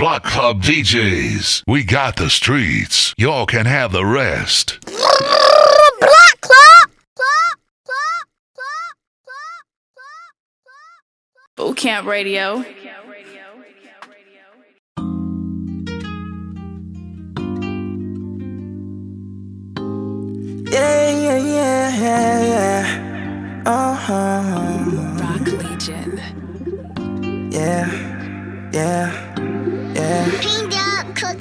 Block Club DJs. We got the streets. Y'all can have the rest. Block Club. Boot Camp Radio. Yeah, yeah, yeah, yeah, yeah. Uh huh. Rock Legion. Yeah, yeah, yeah.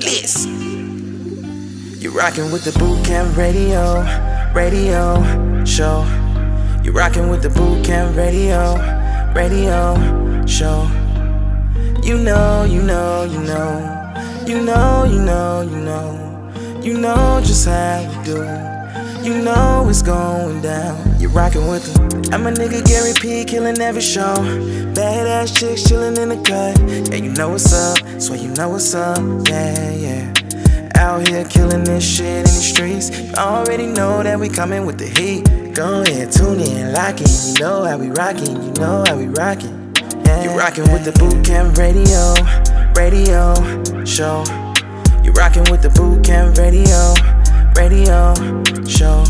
Listen. You rockin' with the boot camp radio, radio show. You rockin' with the boot camp radio, radio show. You know, you know, you know, you know, you know, you know, you know just how we do. You know it's going down. You rockin' with them. I'm a nigga Gary P, killing every show. Badass chicks chillin' in the cut. Yeah, you know what's up. Swear you know what's up. Yeah, yeah. Out here killing this shit in the streets. You already know that we coming with the heat. Go ahead, tune in, lock in. You know how we rockin'. You know how we rockin'. Yeah, you rockin' with the boot camp radio, radio show. You rockin' with the boot camp radio, radio show.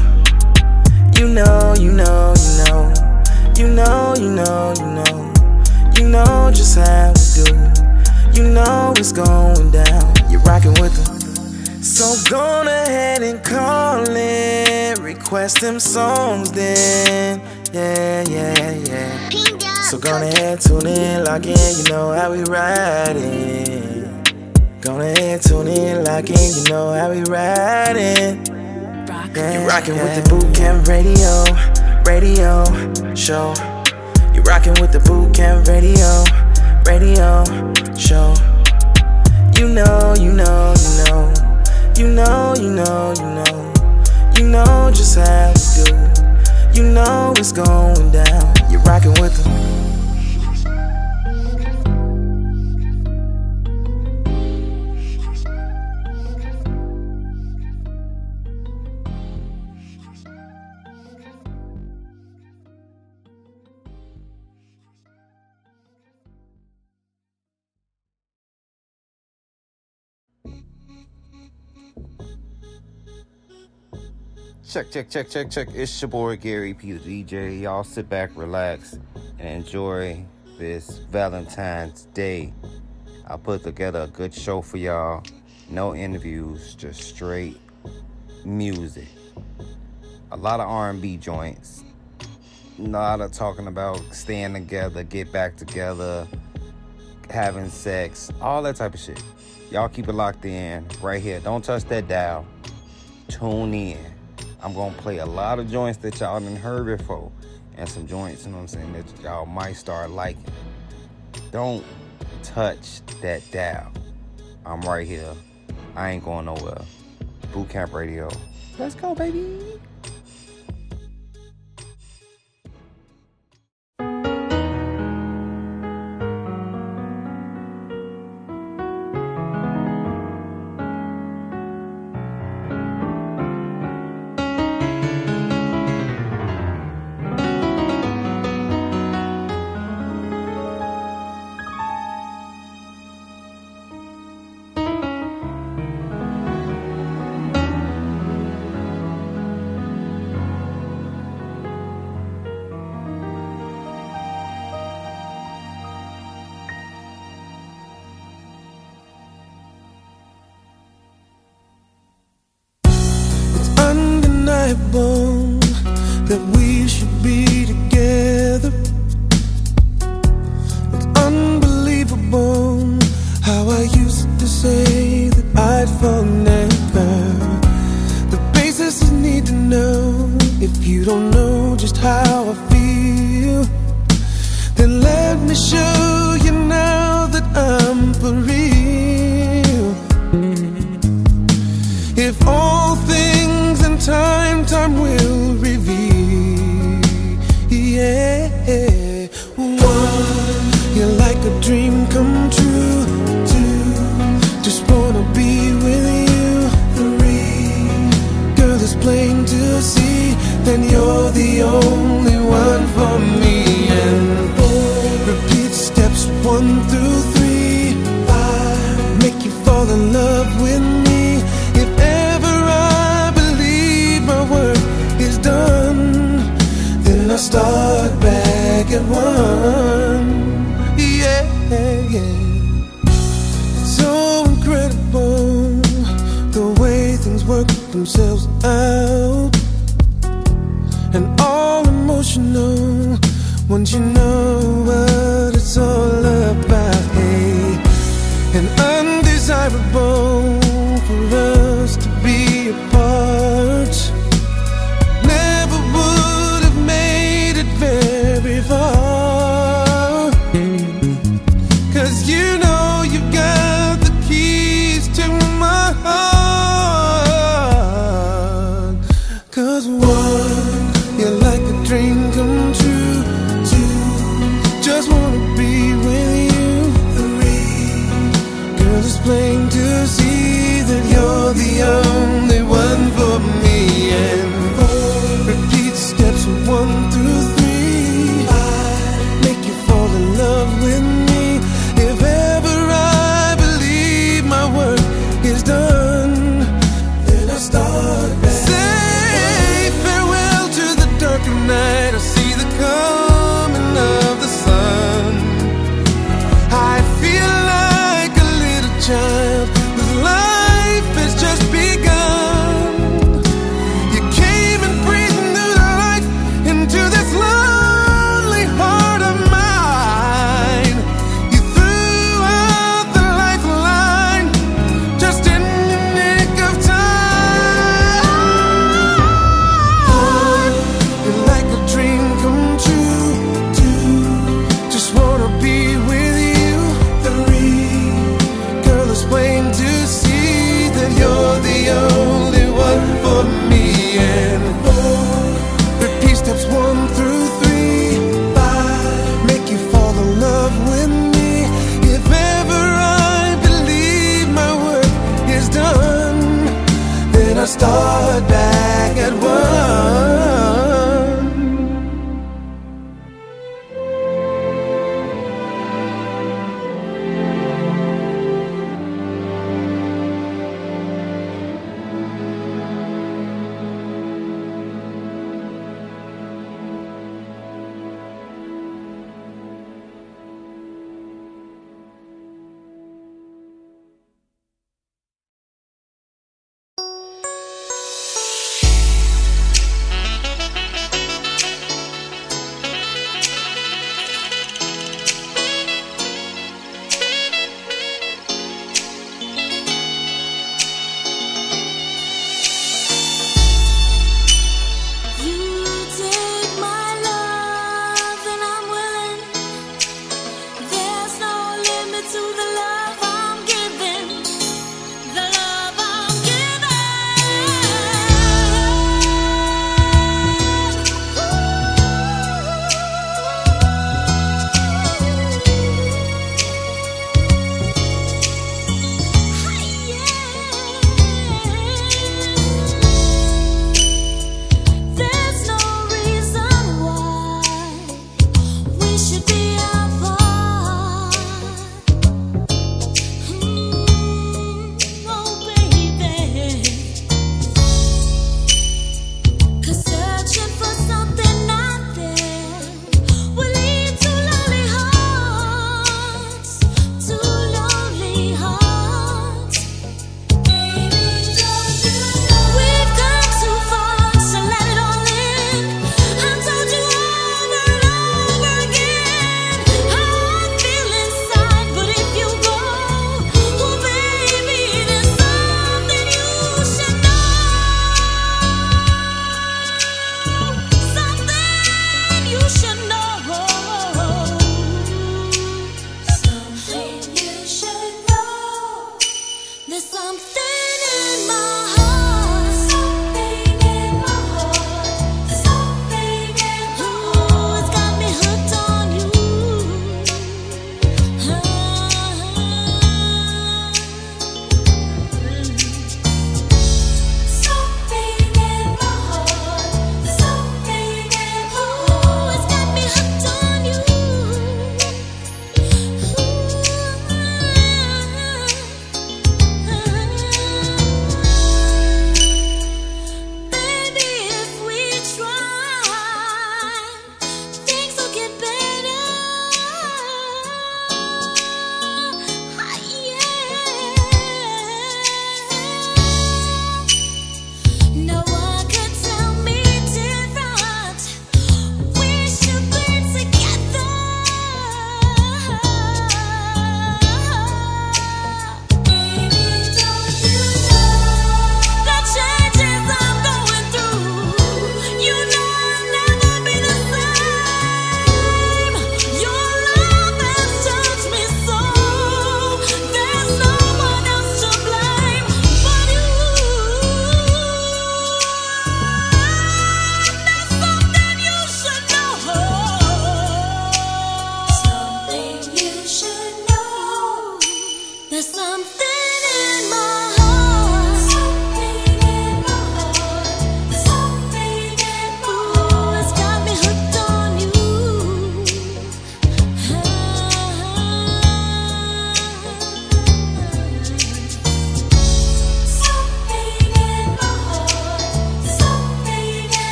You know, you know, you know, you know, you know, you know, you know just how we do. You know it's going down. You're rockin' with them. So go ahead and call in, request them songs then. Yeah, yeah, yeah. So go ahead, tune in, lock in, you know how we riding. Go ahead, tune in, lock in, you know how we riding. Rock You rockin' with the boot camp radio, radio show. You rockin' with the boot camp radio, radio show. You know, you know, you know, you know, you know, you know, you know just how we do. You know it's going down. You rockin' with them. Check, check, check, check, check. It's your boy Gary P, the DJ. Y'all sit back, relax, and enjoy this Valentine's Day. I put together a good show for y'all. No interviews, just straight music. A lot of R&B joints. A lot of talking about staying together, get back together, having sex, all that type of shit. Y'all keep it locked in right here. Don't touch that dial. Tune in. I'm gonna play a lot of joints that y'all done heard before, and some joints, you know what I'm saying, that y'all might start liking. Don't touch that dial. I'm right here. I ain't going nowhere. Boot Camp Radio. Let's go, baby.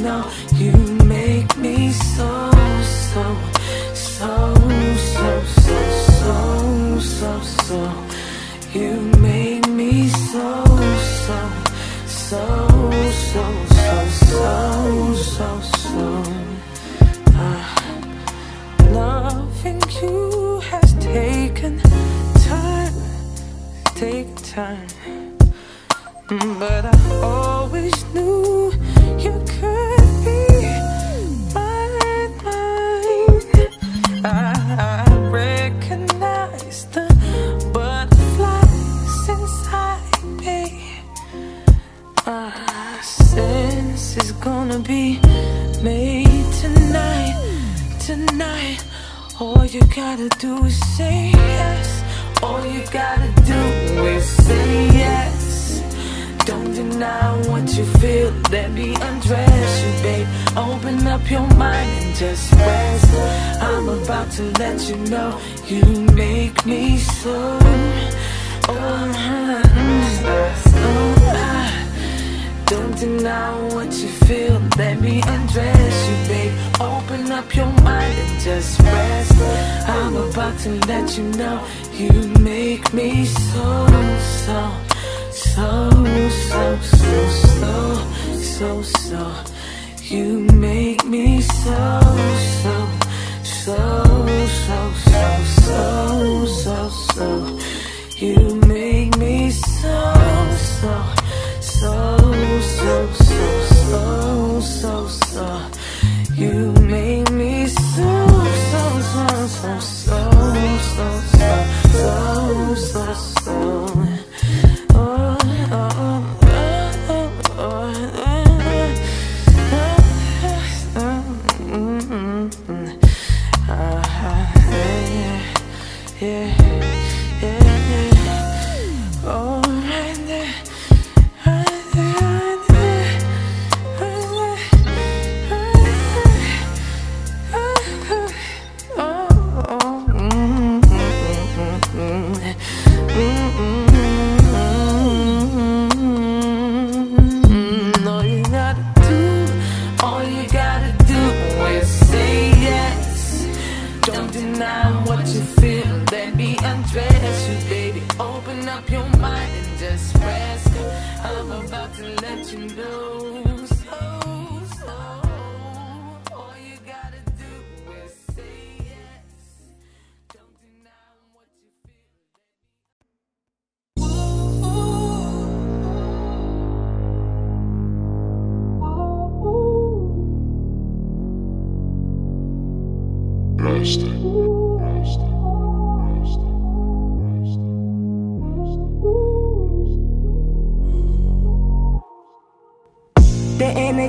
Know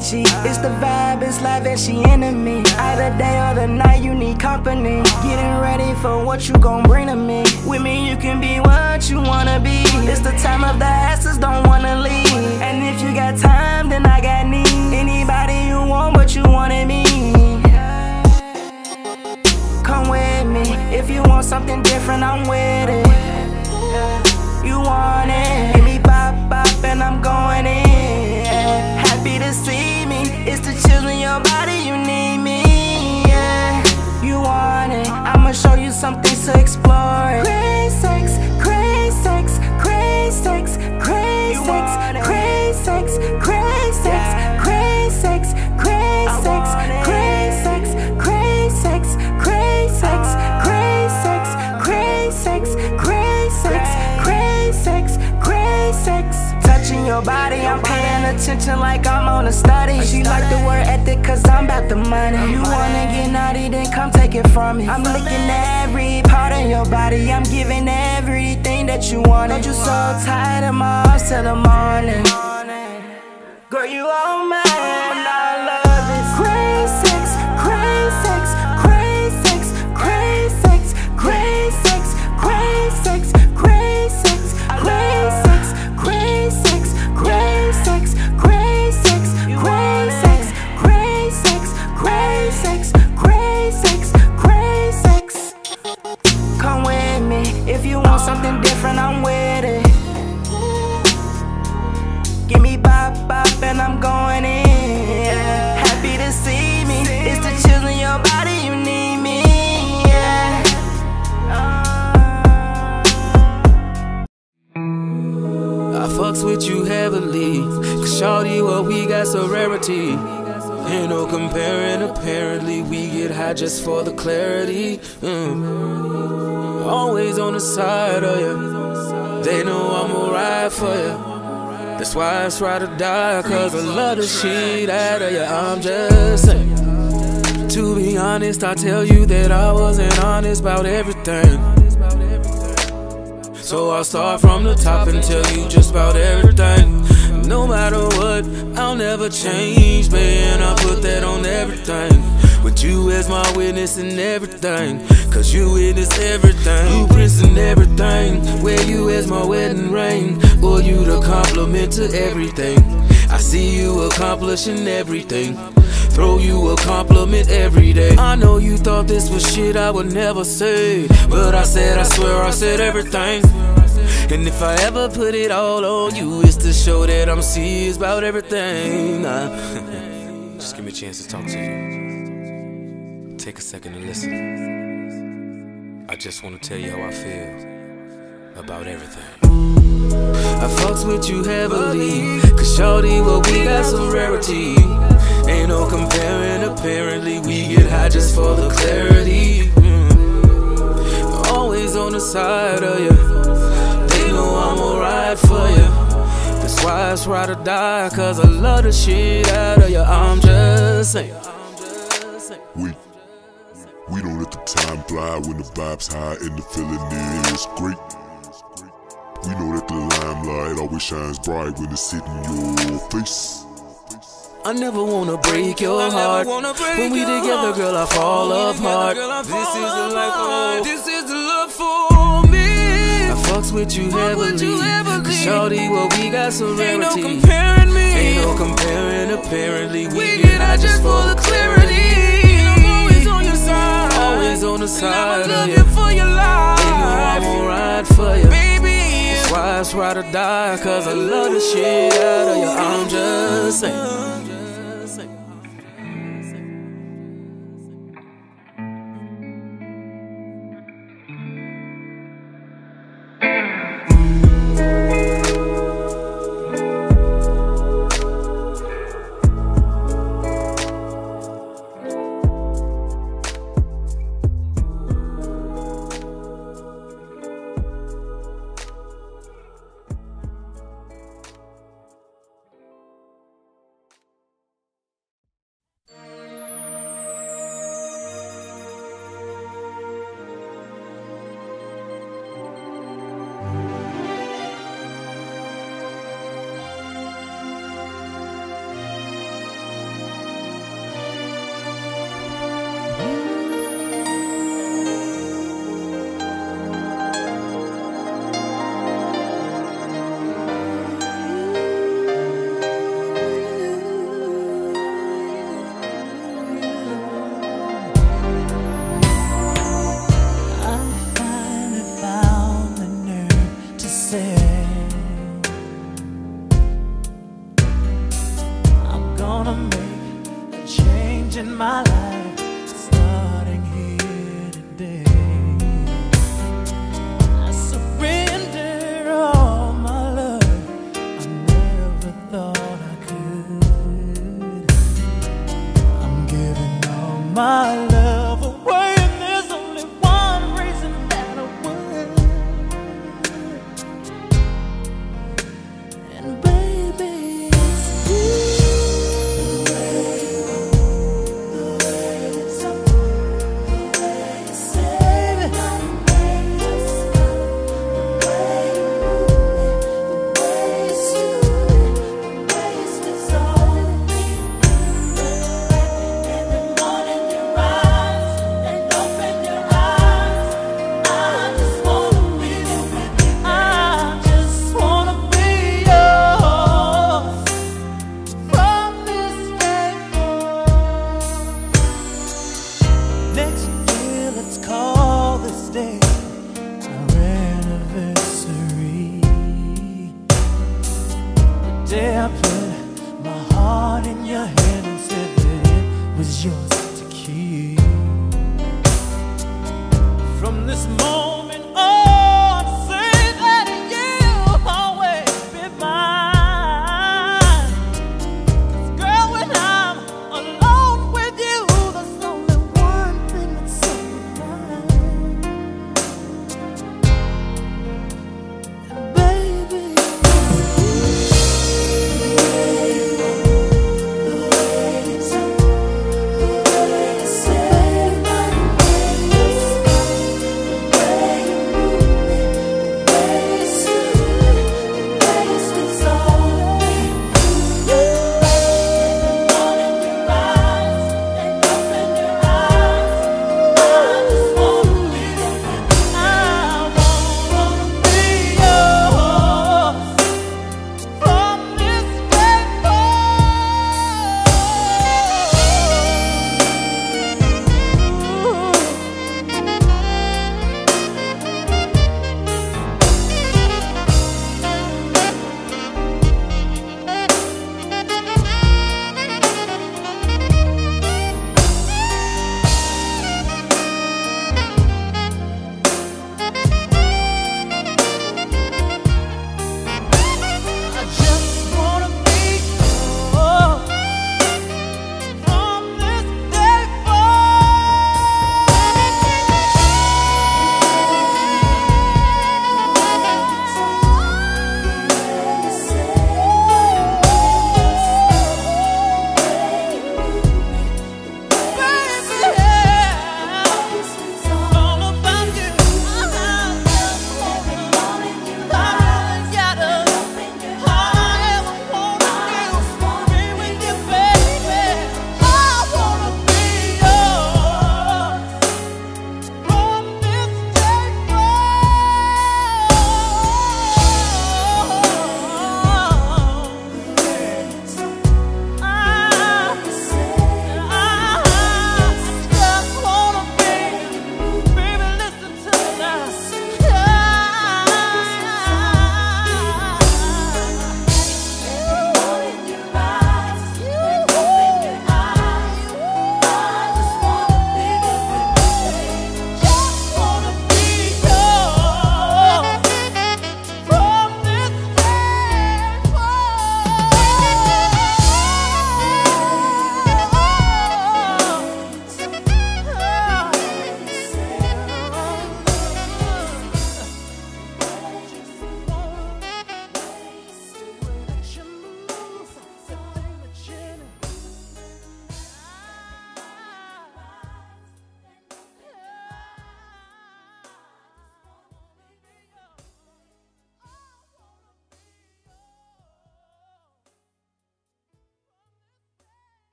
energy is the vibe, it's live and she into me. Either day or the night, you need company. Getting ready for what you gon' bring to me. With me, you can be what you wanna be. It's the time of the asses, don't wanna leave. And if you got time, then I got need. Anybody you want, but you wanted me. Come with me. If you want something different, I'm with it. You want it. Give me pop, pop, and I'm going in. Happy to see. It's chills in your body, you need me. Yeah. You want it. I'ma show you something to explore. Crazy sex, crazy sex, crazy sex, crazy sex, crazy sex, crazy sex, crazy sex, crazy sex, Touching your body, I'm paying attention like I'm on a study. She like the word ethic, cause I'm about the money. You wanna get naughty, then come take it from me. I'm licking every part of your body, I'm giving everything that you want. Don't you so tired of my arms till the morning. Girl, you all mine, shawty, what we got's a rarity. Ain't no comparing, apparently. We get high just for the clarity. Mm. Always on the side of you. They know I'ma ride for you. That's why it's ride or die, cause I love the shit out of you. I'm just saying. To be honest, I tell you that I wasn't honest about everything. So I'll start from the top and tell you just about everything. No matter what, I'll never change, man. I put that on everything. With you as my witness and everything. Cause you witness everything. Blueprints and everything. Wear you as my wedding ring. Or you the compliment to everything. I see you accomplishing everything. Throw you a compliment every day. I know you thought this was shit I would never say. But I said, I swear I said everything. And if I ever put it all on you, it's to show that I'm serious about everything. Just give me a chance to talk to you. Take a second to listen. I just want to tell you how I feel about everything. I fucks with you heavily. Cause shorty, what we got some rarity. Ain't no comparing, apparently. We get high just for the clarity. Mm. Always on the side of you. They know I'ma ride for you. That's why it's ride or die. Cause I love the shit out of you. I'm just saying. We we don't let the time fly when the vibe's high and the feeling is great. We know that the limelight always shines bright when it's hitting your face. I never wanna break your heart. when we together, girl, I fall apart. This is the life for This is the love for me. I fucks with you heavily. Cause shorty, what we got some rarity. Ain't no comparing me. Ain't no comparing, apparently. We, get high just for the clarity. I'm always on your side. Always on the side. And I'ma love you for your life. You know I'ma ride for you. Baby. That's why it's ride or die. Cause I love the shit out of you. I'm just saying.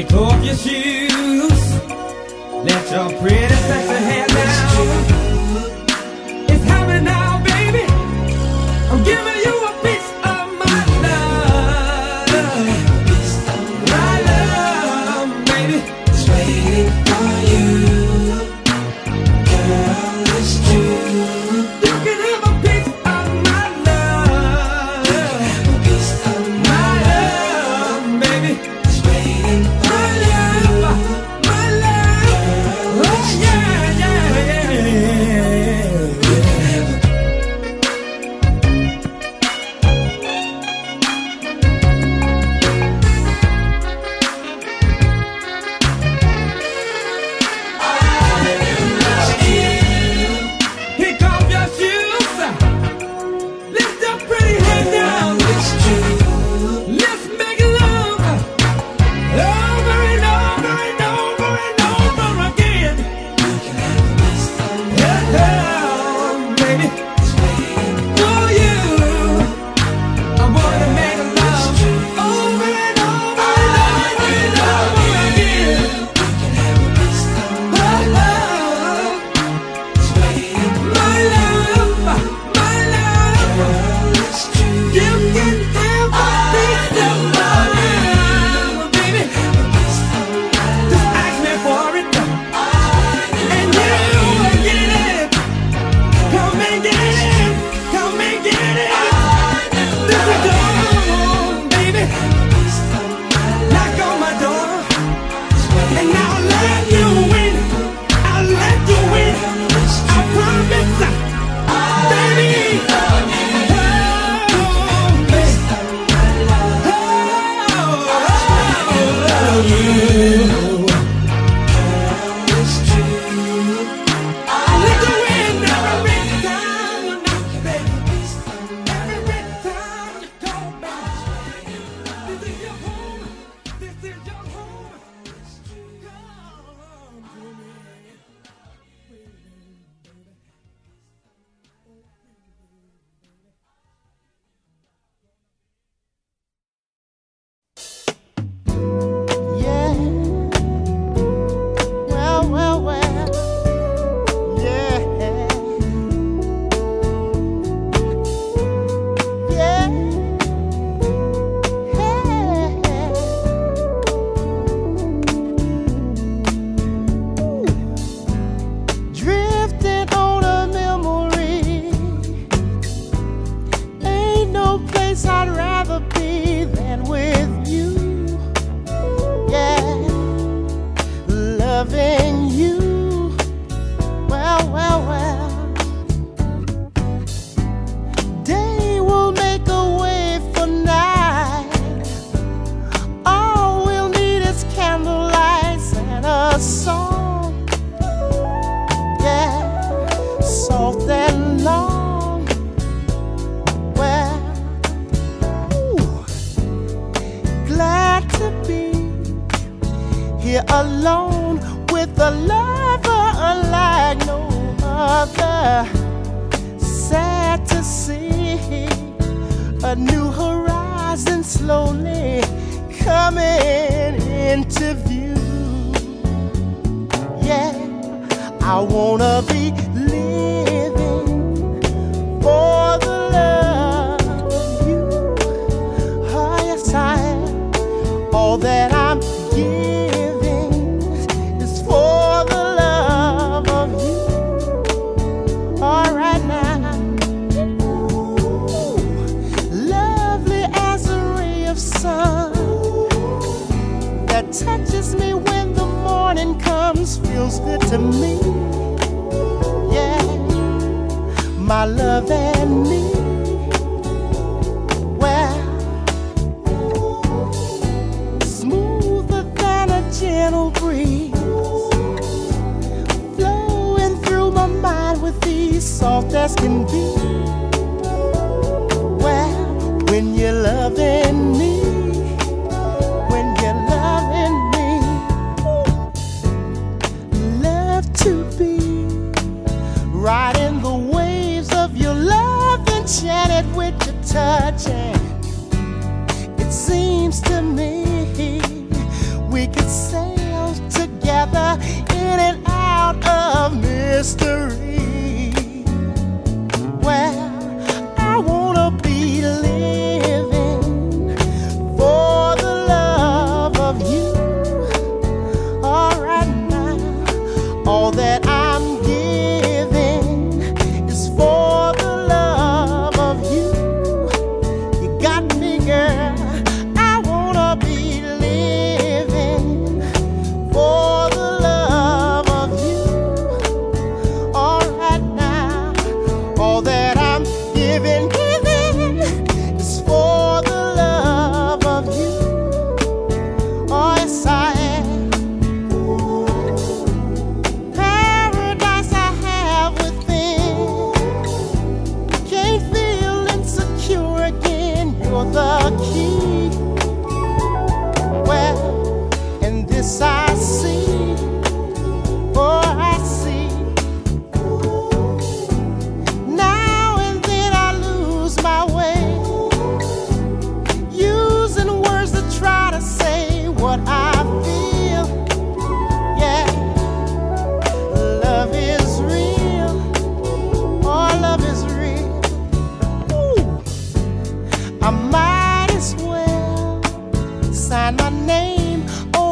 Take off your shoes. Let your pretty sexy hair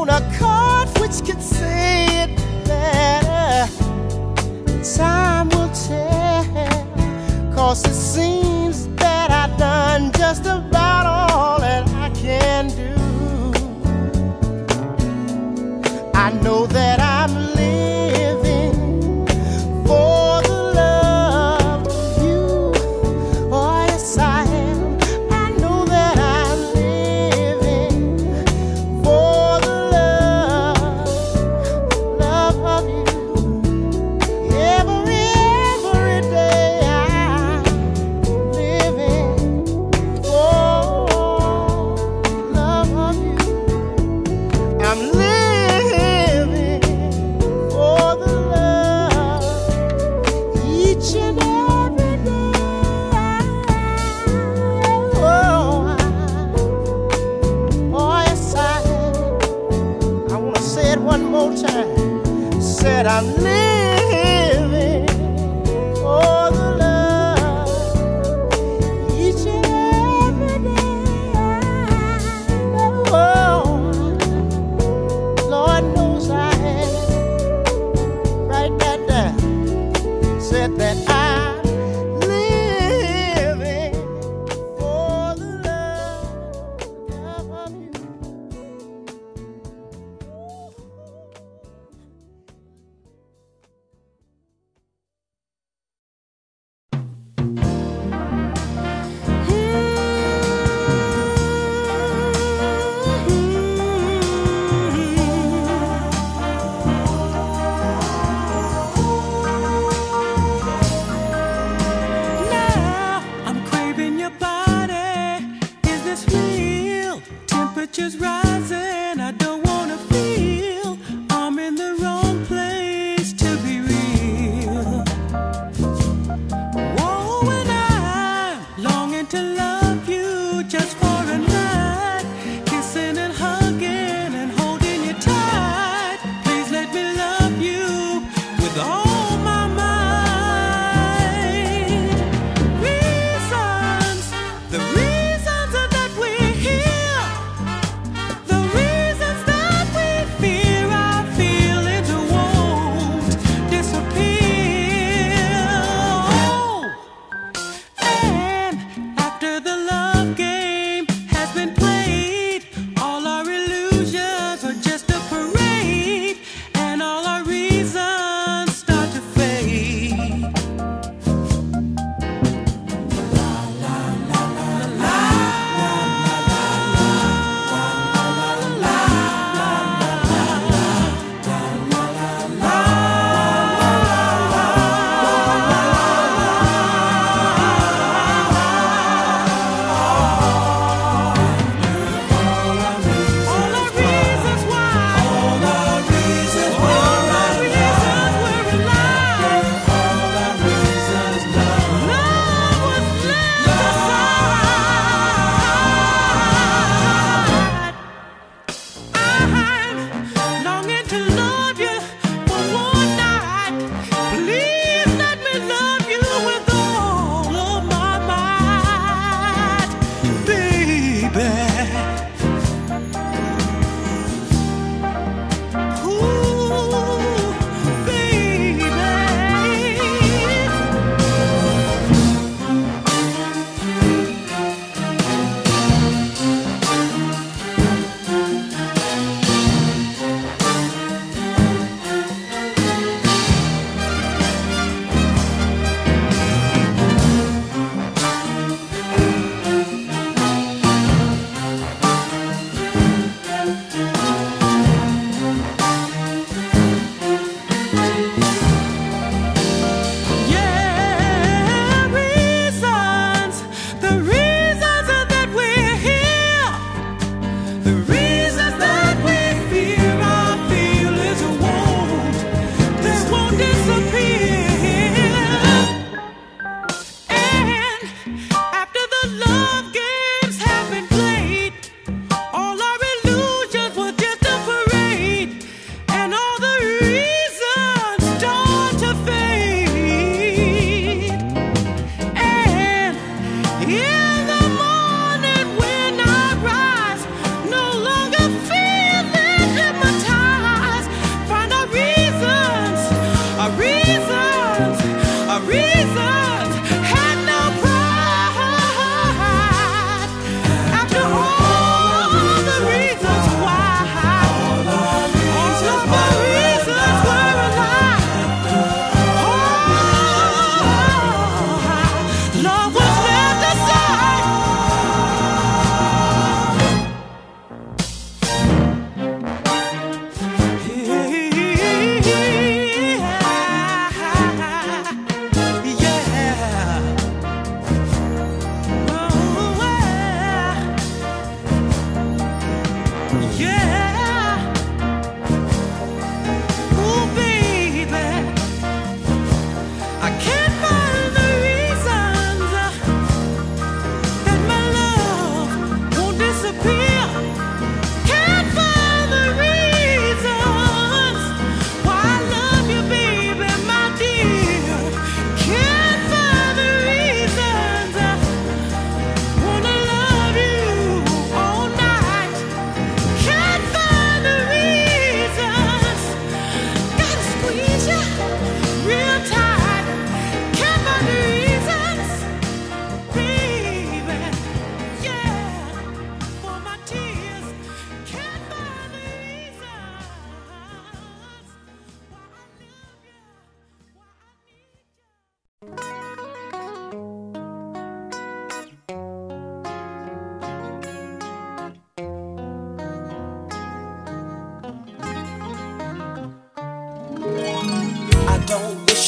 on a card which can say it better. Time will tell, cause it seems that I've done just about.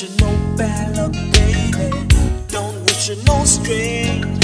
You no bad luck, baby. Don't wish you no strain.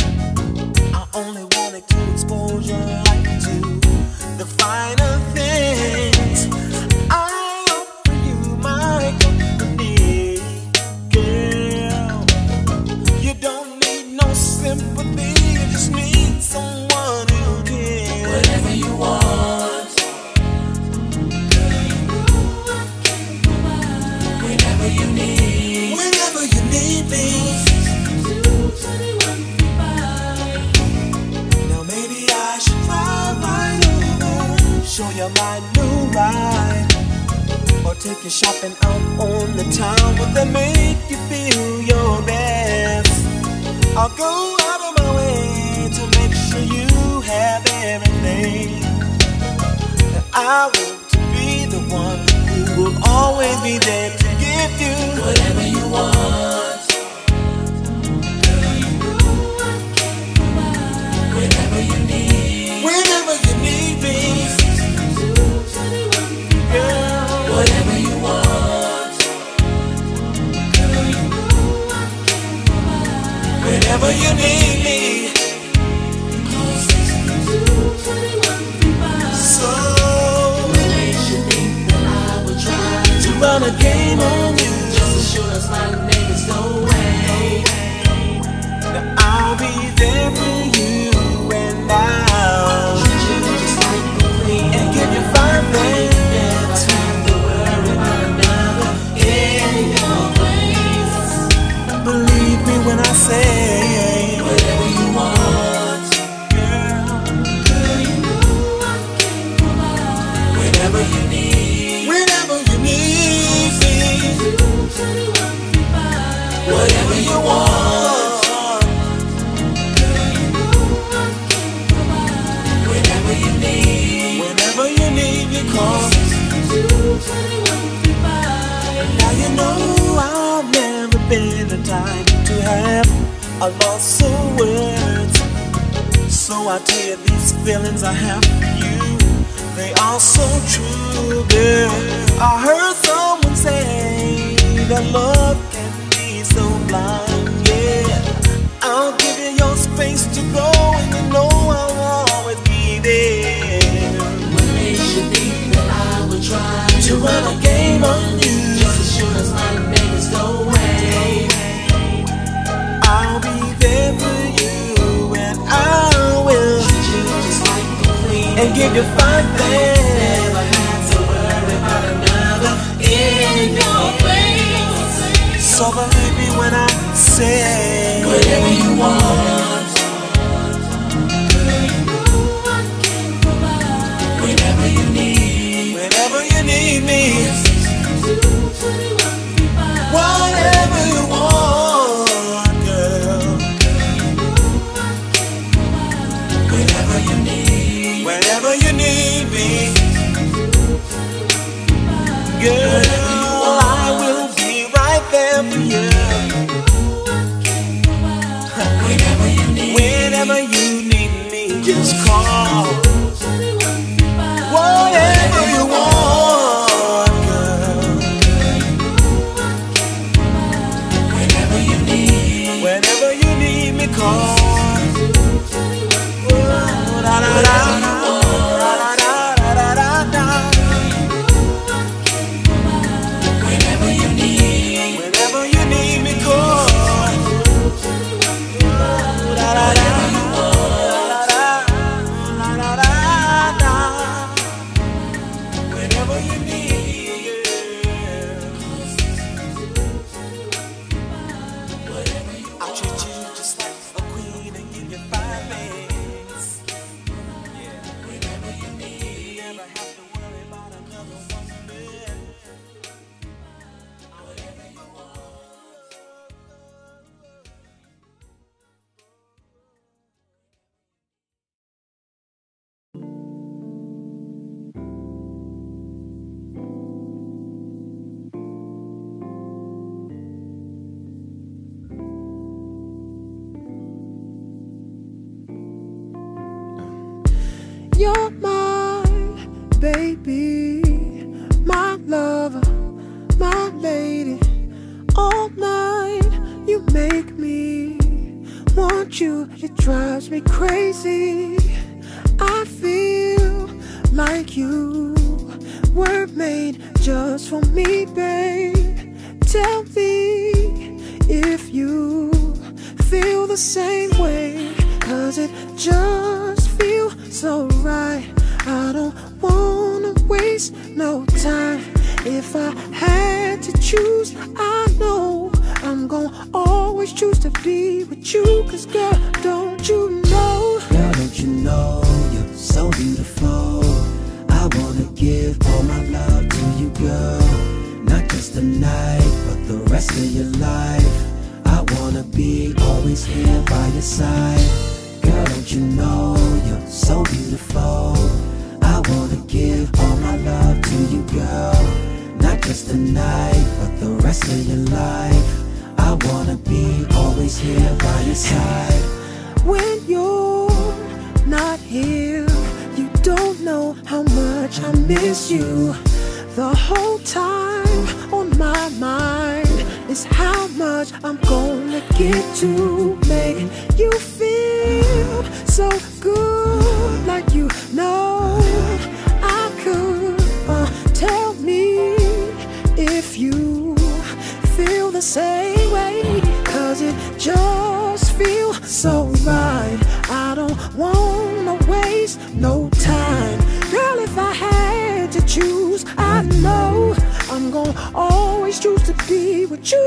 the same way Cause it just feels so right. I don't wanna waste no time. Girl, if I had to choose, I know I'm gonna always choose to be with you.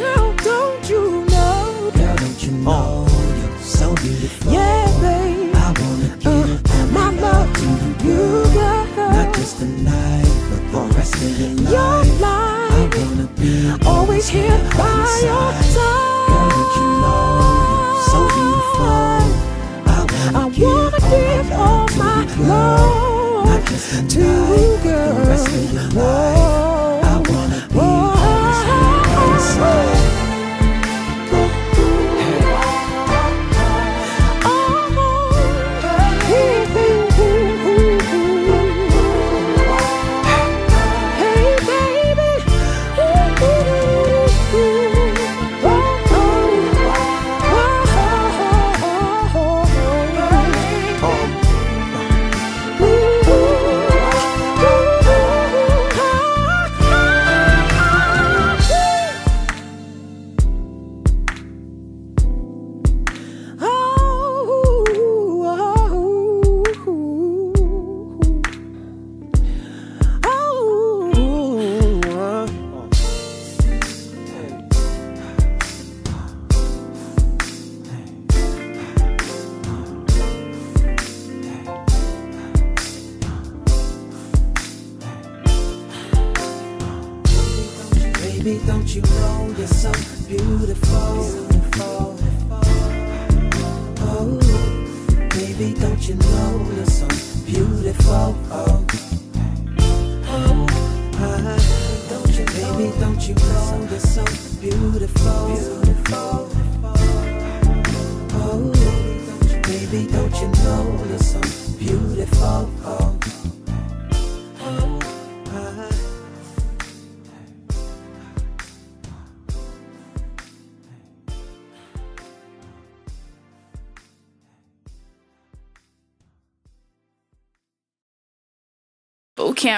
Girl, don't you know? Girl, don't you know oh. you're so beautiful? Yeah, babe. I wanna give uh, my love to you, girl. Not just tonight, but the rest of your life, your life gonna be always here by your side. You're so beautiful? I wanna, I wanna give all my love, love to you, girl. The rest of your life.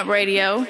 Radio.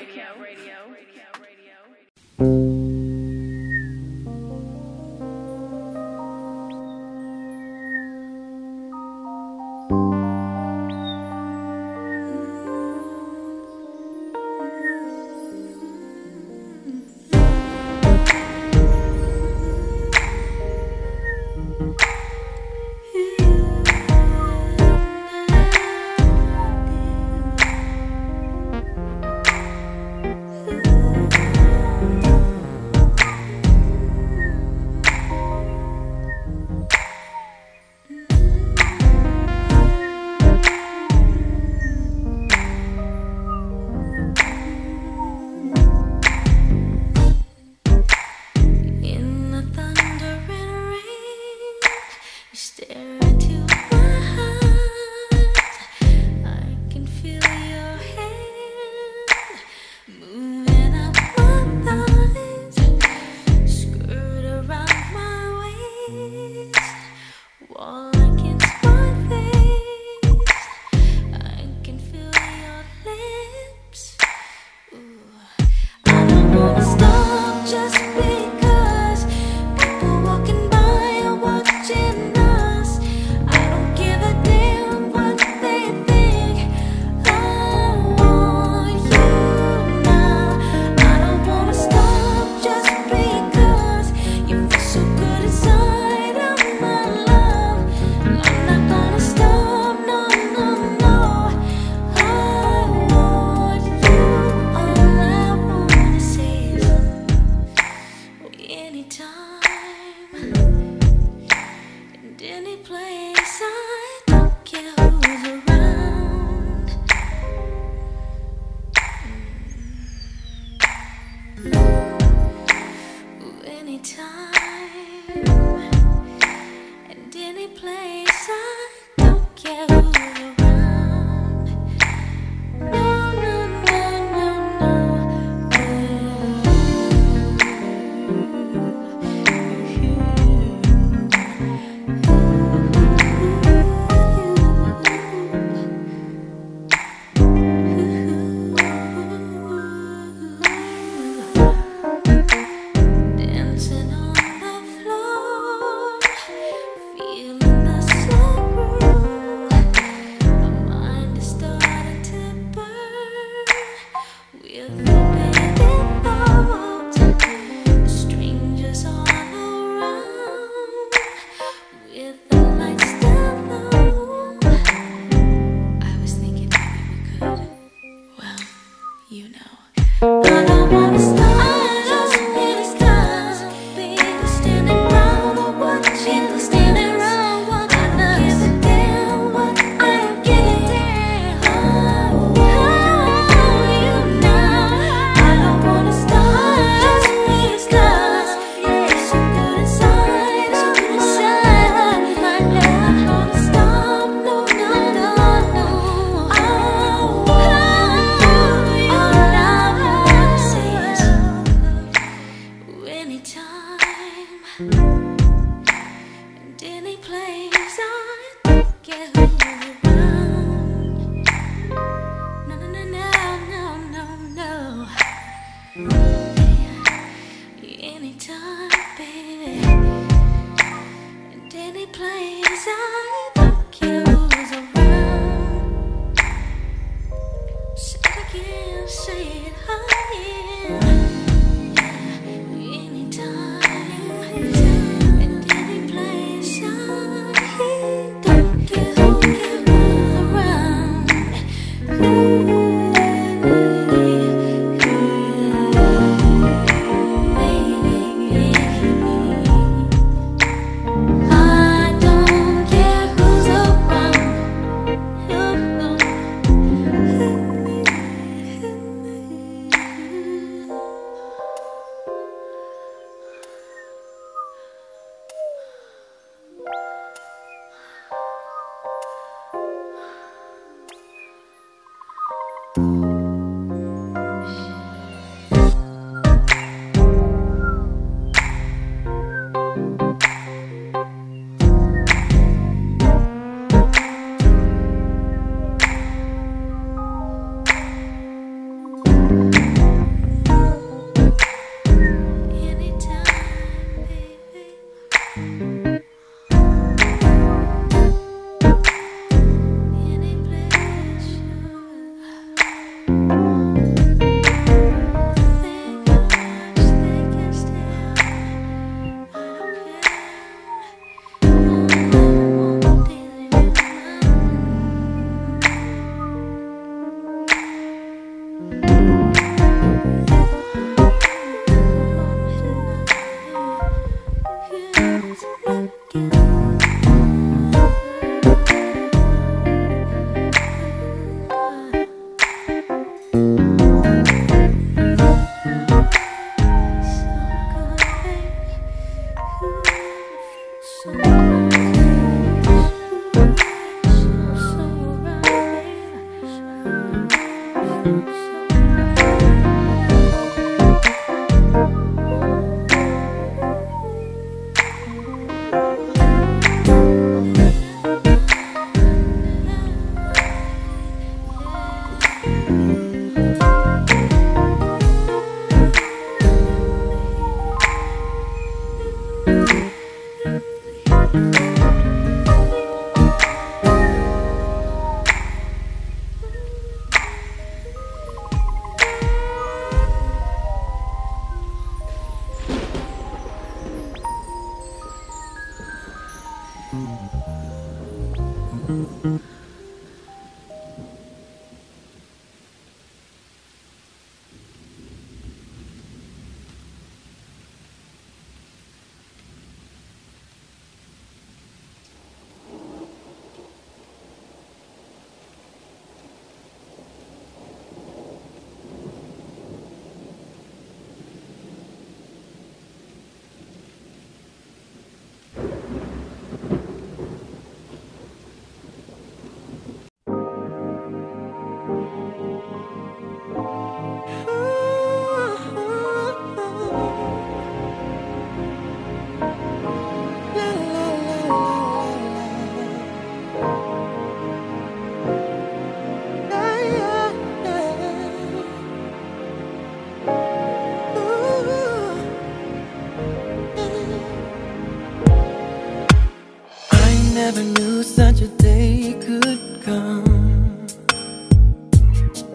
never knew such a day could come.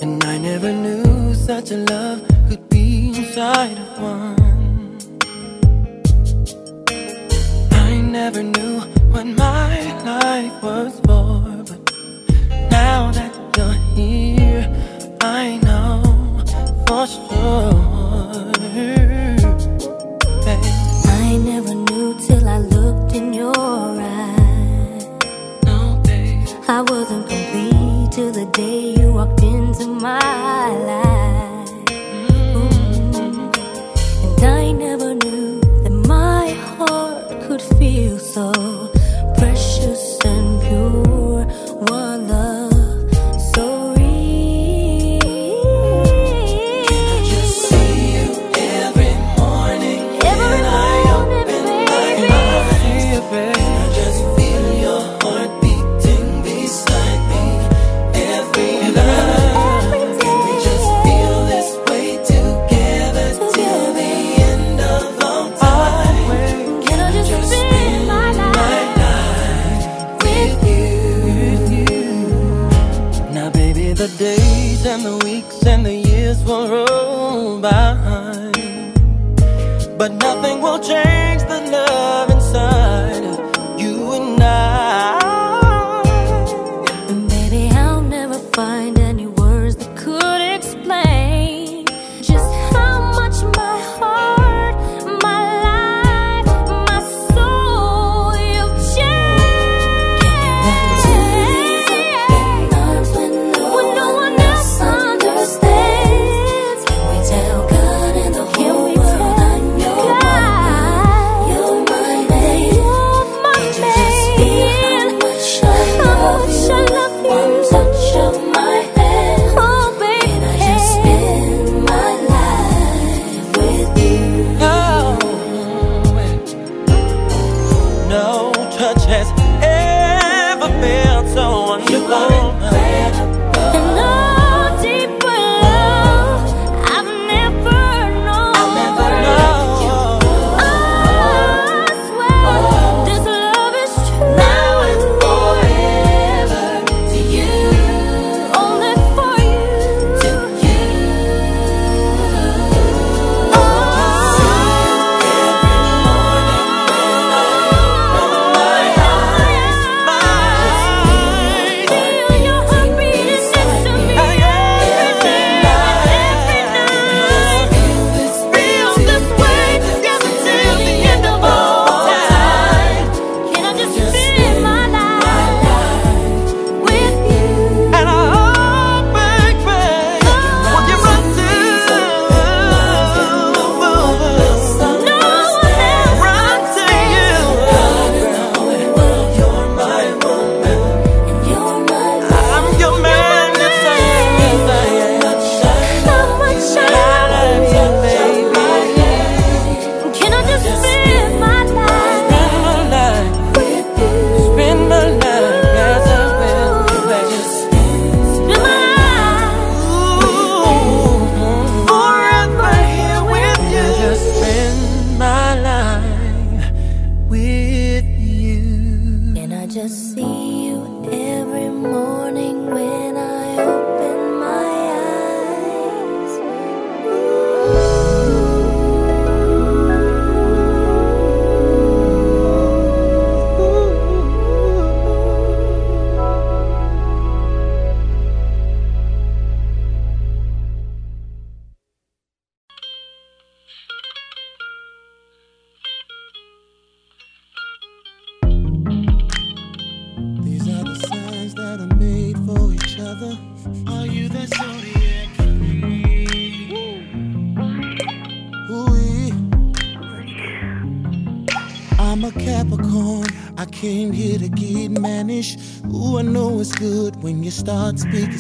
And I never knew such a love could be inside of one. I never knew what my life was for But now that you're here, I know for sure. to the day you walked into my life. Mm-hmm. And I never knew that my heart could feel so. God's speak.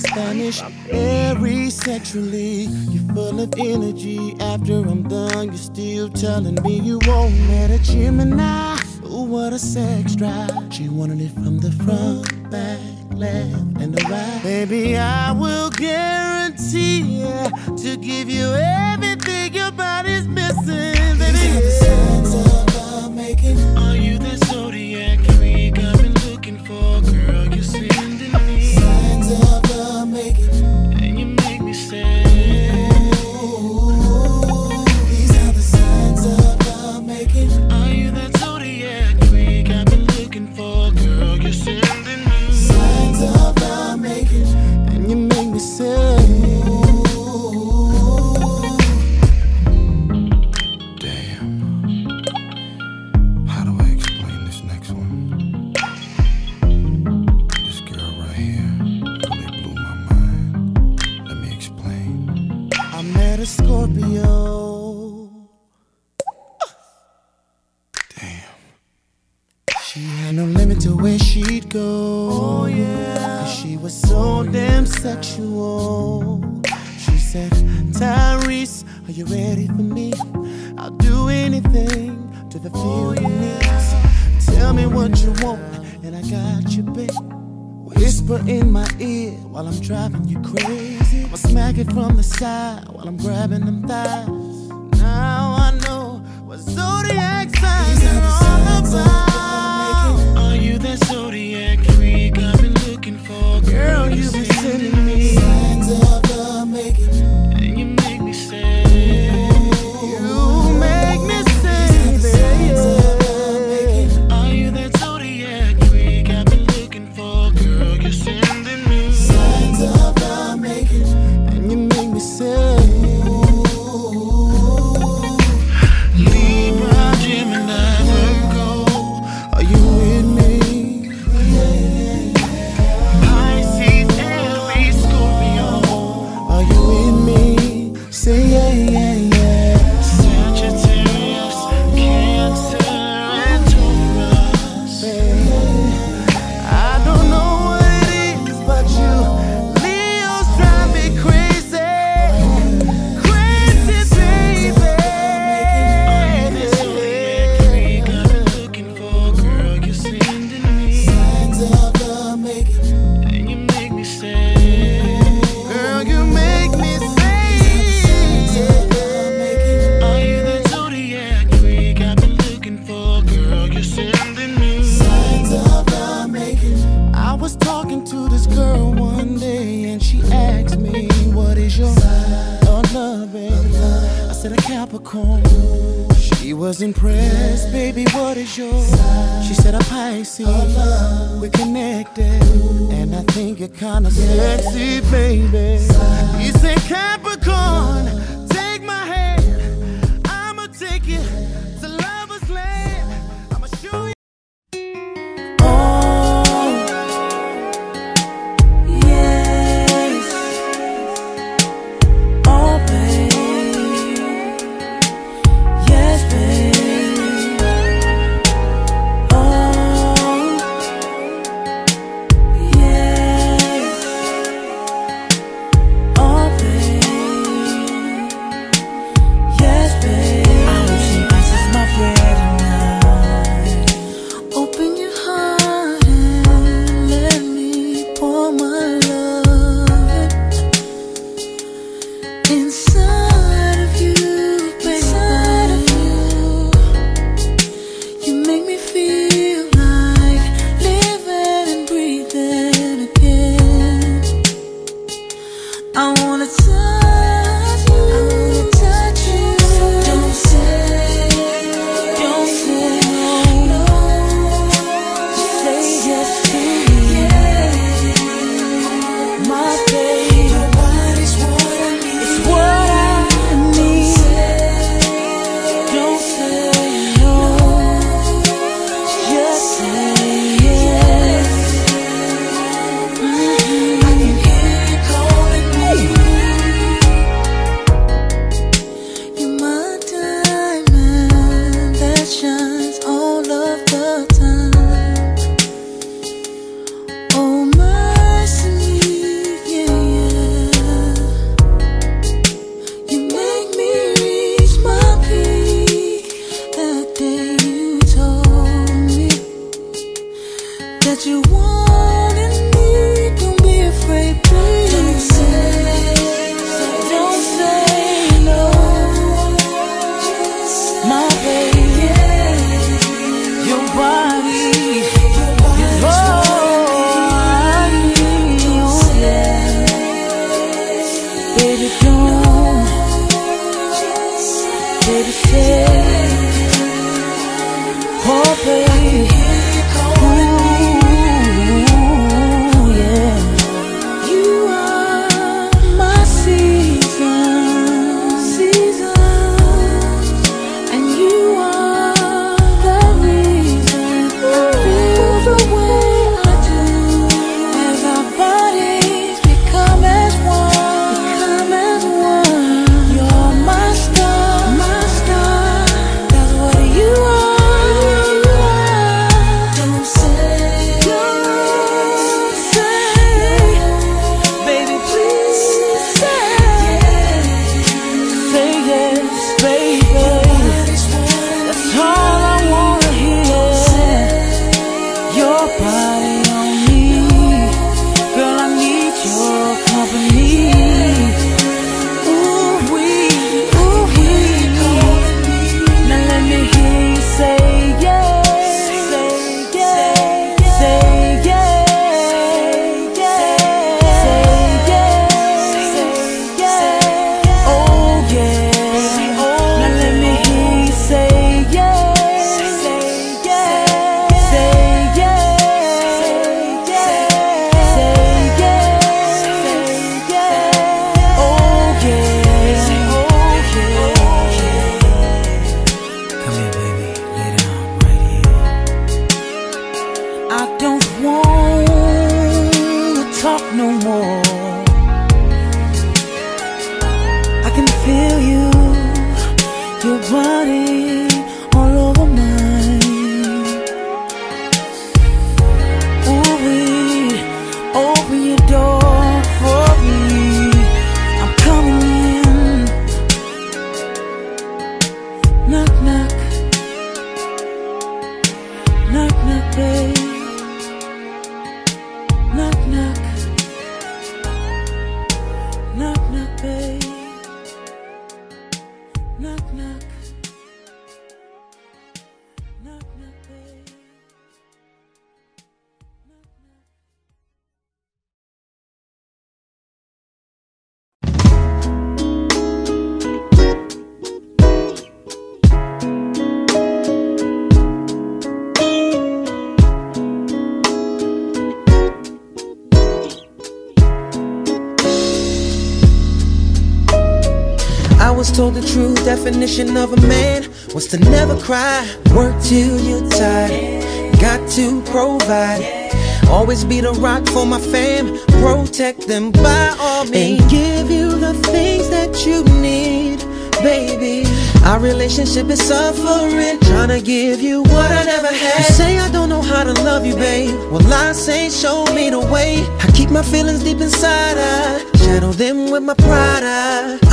Definition of a man was to never cry. Work till you're tired. Got to provide. Always be the rock for my fam. Protect them by all means. And give you the things that you need, baby. Our relationship is suffering. Trying to give you what I never had. You say I don't know how to love you, babe. Well, I say show me the way. I keep my feelings deep inside. I shadow them with my pride.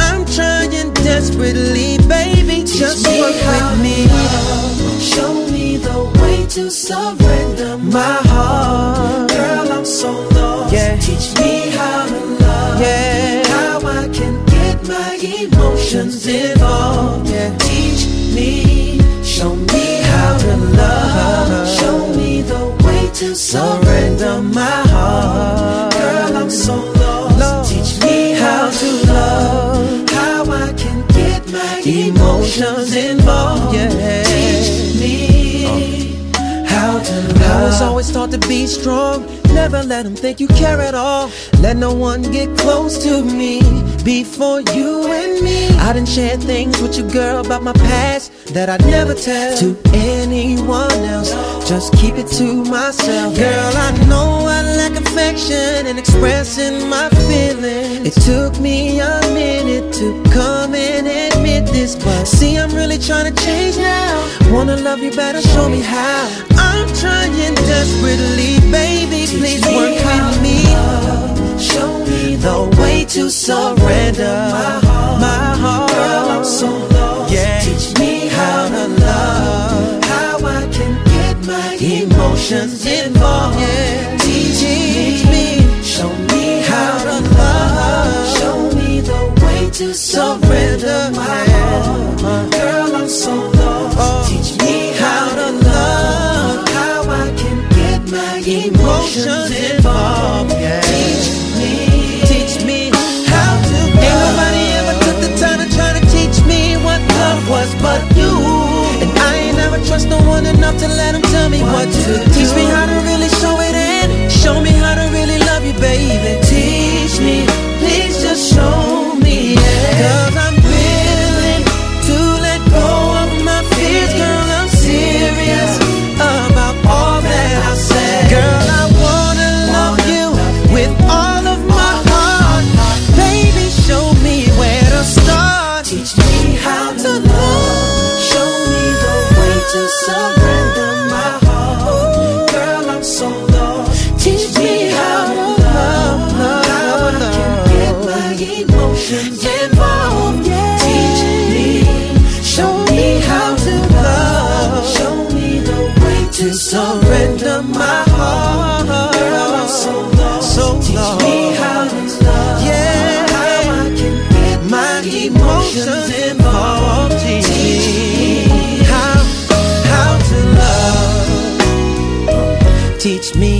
I'm trying desperately, baby. Just me work with me. Show me the way to surrender My heart. Girl, I'm so lost. Yeah. Teach me how to love. Yeah. How I can get my emotions involved. Yeah. Teach me, show me how to love. Show me the way to surrender my heart. Girl, I'm so lost. Emotions involved. Yeah. Teach me oh. how to. I was always taught to be strong. Never let them think you care at all. Let no one get close to me before you and me. I didn't share things with you, girl, about my past that I'd never tell to anyone else. Just keep it to myself. Girl, I know I lack affection and expressing my feelings. It took me a minute to come and admit this, but see, I'm really trying to change now. Wanna love you better, show me how. I'm trying desperately, baby. Please work with me. Show me The way to surrender my heart. Girl, I'm so lost. Yeah. Teach me how to love. how I can get my Emotions involved. Yeah. Teach Teach me, show me how to love. love. Show me the way to surrender my heart. Girl, I'm so lost. Oh. Teach me emotions involved. Yeah. Teach me. Teach me how to love. Ain't nobody ever took the time to try to teach me what love was but you. And I ain't never trust no one enough to let him tell me what, to do. Teach me how to really show surrender my heart. Girl, I'm so lost. So Teach lost. me how to love. Yeah. How I can get my emotions involved. Teach me how, how to love. Teach me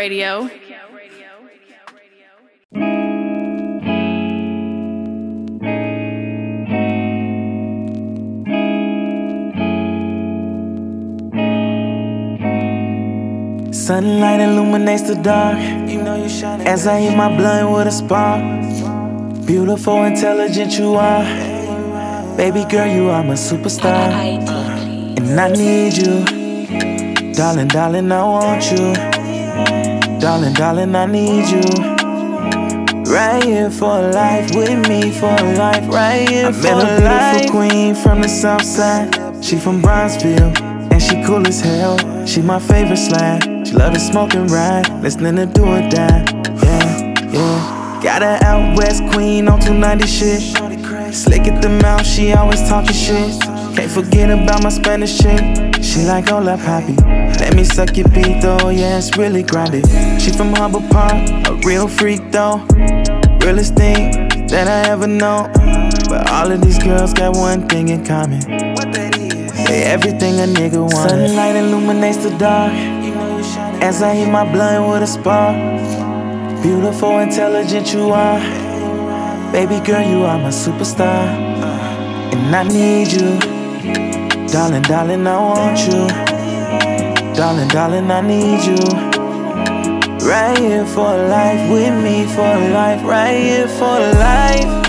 Radio. Sunlight illuminates the dark. As I hit my blunt with a spark. Beautiful, intelligent you are. Baby girl, you are my superstar. And I need you. Darling, darling, I want you. Darling, darling, I need you. Right here for life, with me for life, right here for life. I for met a beautiful queen from the south side. She from Bronzeville, and she cool as hell. She my favorite slime. She love to smoke and ride, listening to do or die. Yeah, yeah. Got an out west queen on 290 shit. Slick at the mouth, she always talking shit. Can't forget about my Spanish chick. She like, hola, papi. Let me suck your beat though, yeah, it's really grinded. She from Humboldt Park, a real freak though. Realest thing that I ever know. But all of these girls got one thing in common. What that is they everything a nigga wants. Sunlight illuminates the dark. As I hit my blunt with a spark. Beautiful, intelligent you are. Baby girl, you are my superstar. And I need you. Darling, darling, I want you. Darling, darling, I need you. Right here for life, with me for life, right here for life.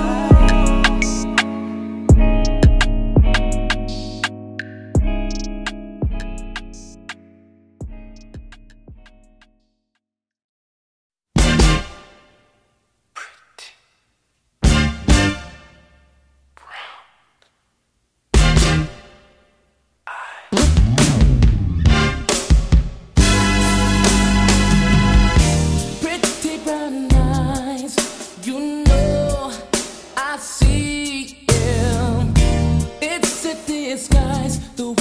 Disguise the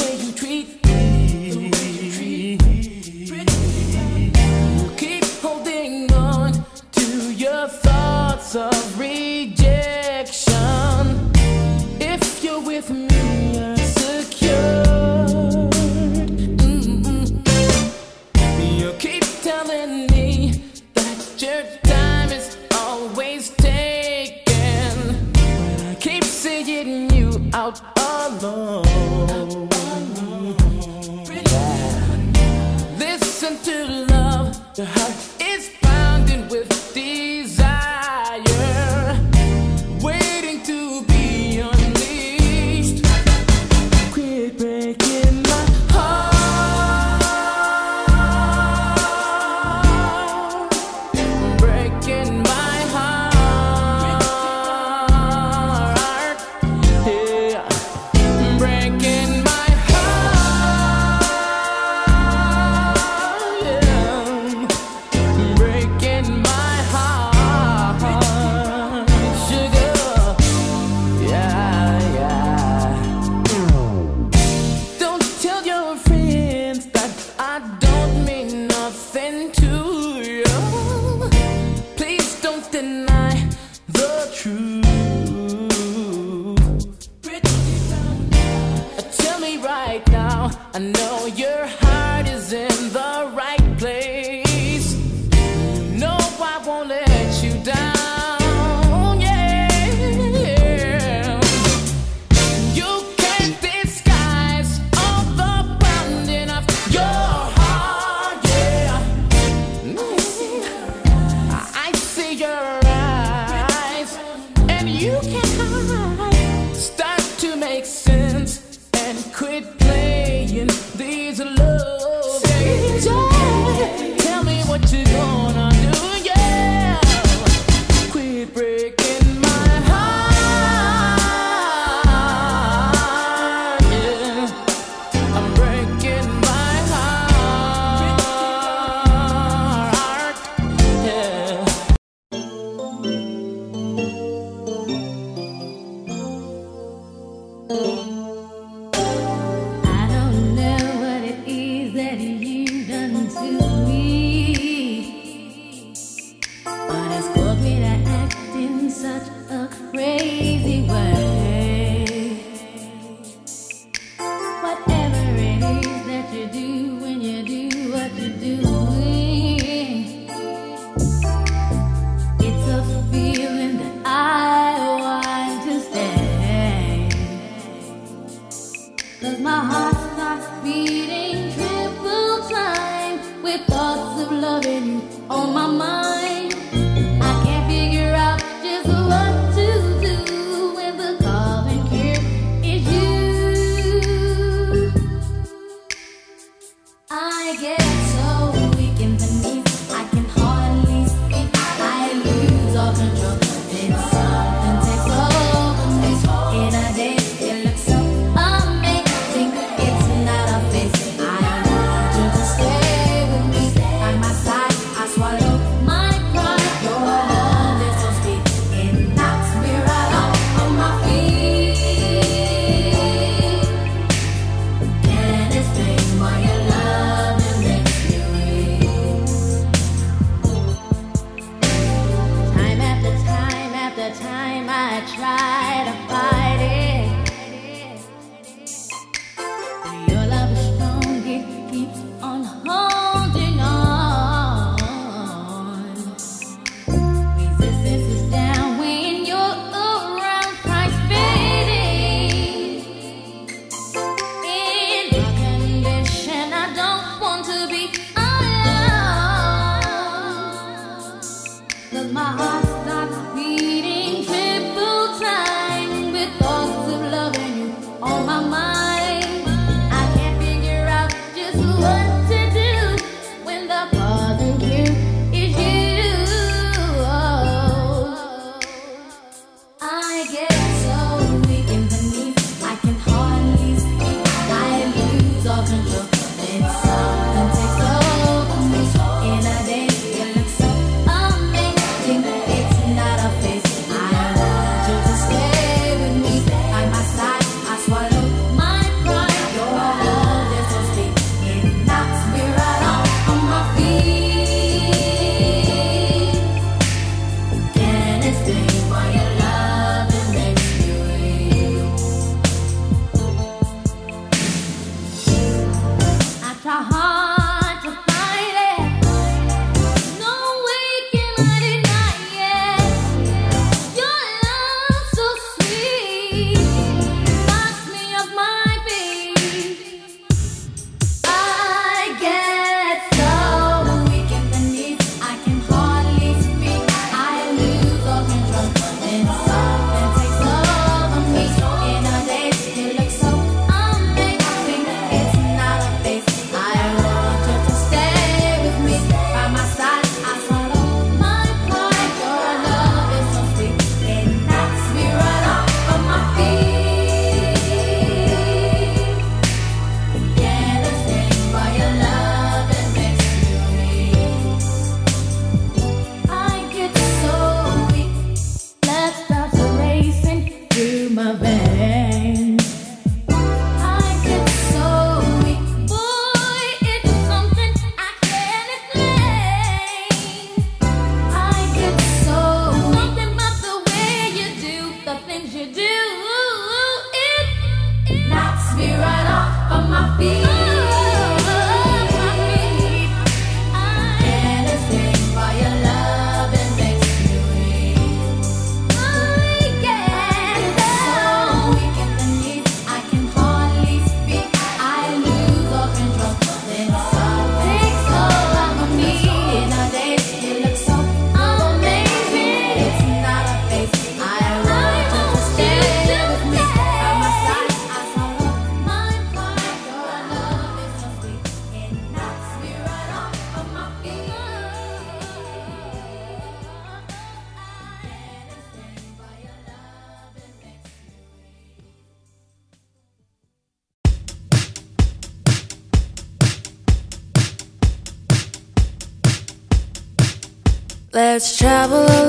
Let's travel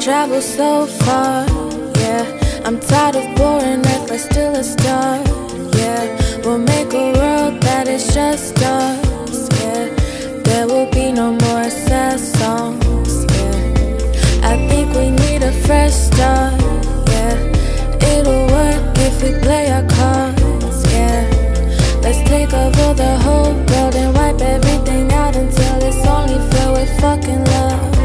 Travel so far, yeah. I'm tired of boring, act like still a star, yeah. We'll make a world that is just us, yeah. There will be no more sad songs, yeah. I think we need a fresh start, yeah. It'll work if we play our cards, yeah. Let's take over the whole world and wipe everything out until it's only filled with fucking love.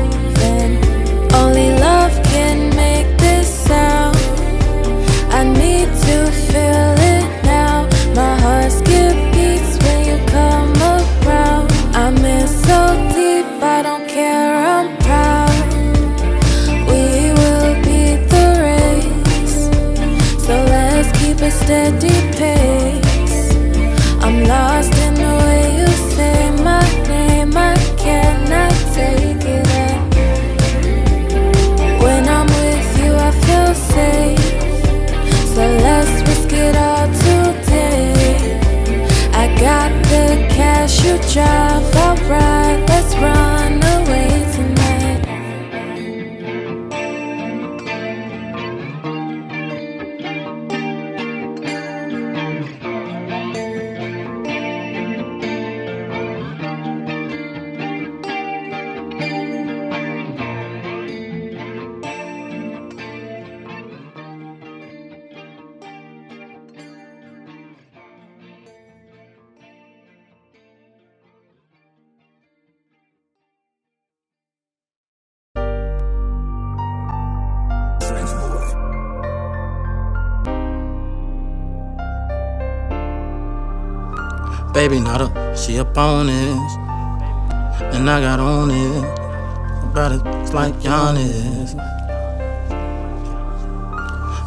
Steady Baby, not a, she up on it. And I got on it. About it, like Giannis.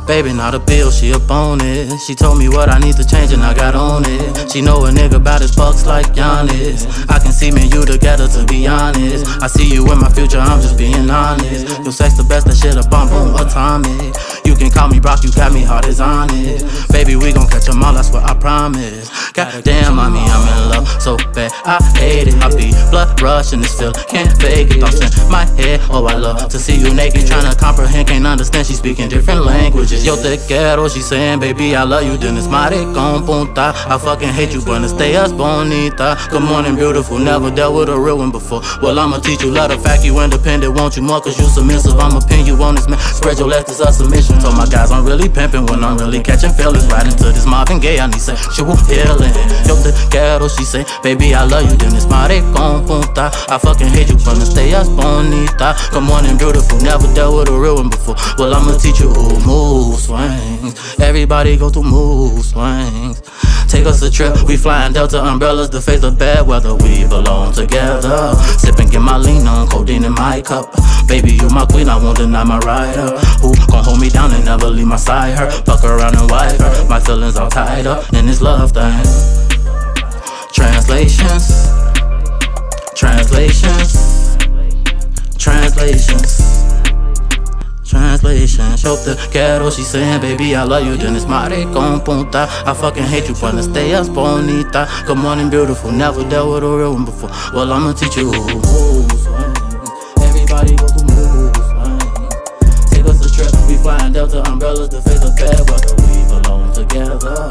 Baby, not a bill, she up on it. She told me what I need to change and I got on it. She know a nigga about his bucks like Giannis. I can see me and you together to be honest. I see you in my future, I'm just being honest. Your sex the best, that shit a bomb, boom, atomic. You can call me Brock, you got me hard as Onix. Baby, we gon' catch 'em all, that's what I promise. Goddamn, mommy, I'm in love so bad, I hate it. I be blood rushing this feel, can't fake it. Thoughts in my head, oh, I love to see you naked. Tryna comprehend, can't understand, she speaking different languages. Yo te quiero, she saying, baby, I love you. Then it's mare con punta. I fucking hate you, buenos dias, bonita. Good morning, beautiful, never dealt with a real one before. Well, I'ma teach you, love the fact you independent, want you more, cause you submissive. I'ma pin you on this man, spread your legs, it's a submission. Told my guys I'm really pimping when I'm really catching feelings. Right into this Marvin Gaye, I need sexual healing. Yo te quiero, she say, baby, I love you. Then it's mare con punta. I fucking hate you, buenos dias, bonita. Good morning, beautiful, never dealt with a real one before. Well, I'ma teach you who moves swings. Everybody go through mood swings. Take us a trip, we flying Delta umbrellas to face the bad weather. We belong together. Sipping, get my lean on, codeine in my cup. Baby, you my queen, I won't deny my rider. Who gon' hold me down never leave my side? Her, fuck around and wipe her. My feelings all tied up in this love thing. Translations, translations, translations. Translation, yo te quiero, she saying, baby, I love you, then it's mare con punta. I fucking hate you, buenos dias, bonita. Good morning, beautiful, never dealt with a real one before. Well, I'ma teach you Everybody flying Delta umbrellas to face the bad weather. We belong together.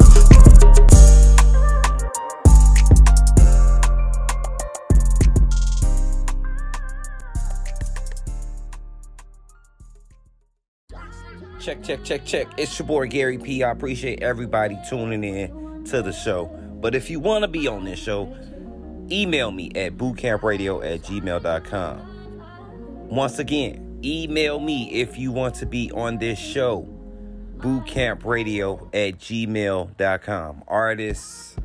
Check, check, check, check. It's your boy Gary P. I appreciate everybody tuning in to the show. But if you want to be on this show, email me at bootcampradio at gmail.com. Once again, email me if you want to be on this show. Bootcampradio at gmail.com. Artists,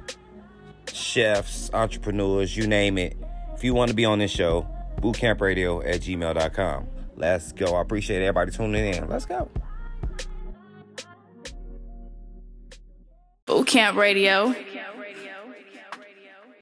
chefs, entrepreneurs, you name it. If you want to be on this show, bootcampradio at gmail.com. Let's go. I appreciate everybody tuning in. Let's go. Boot Camp Radio.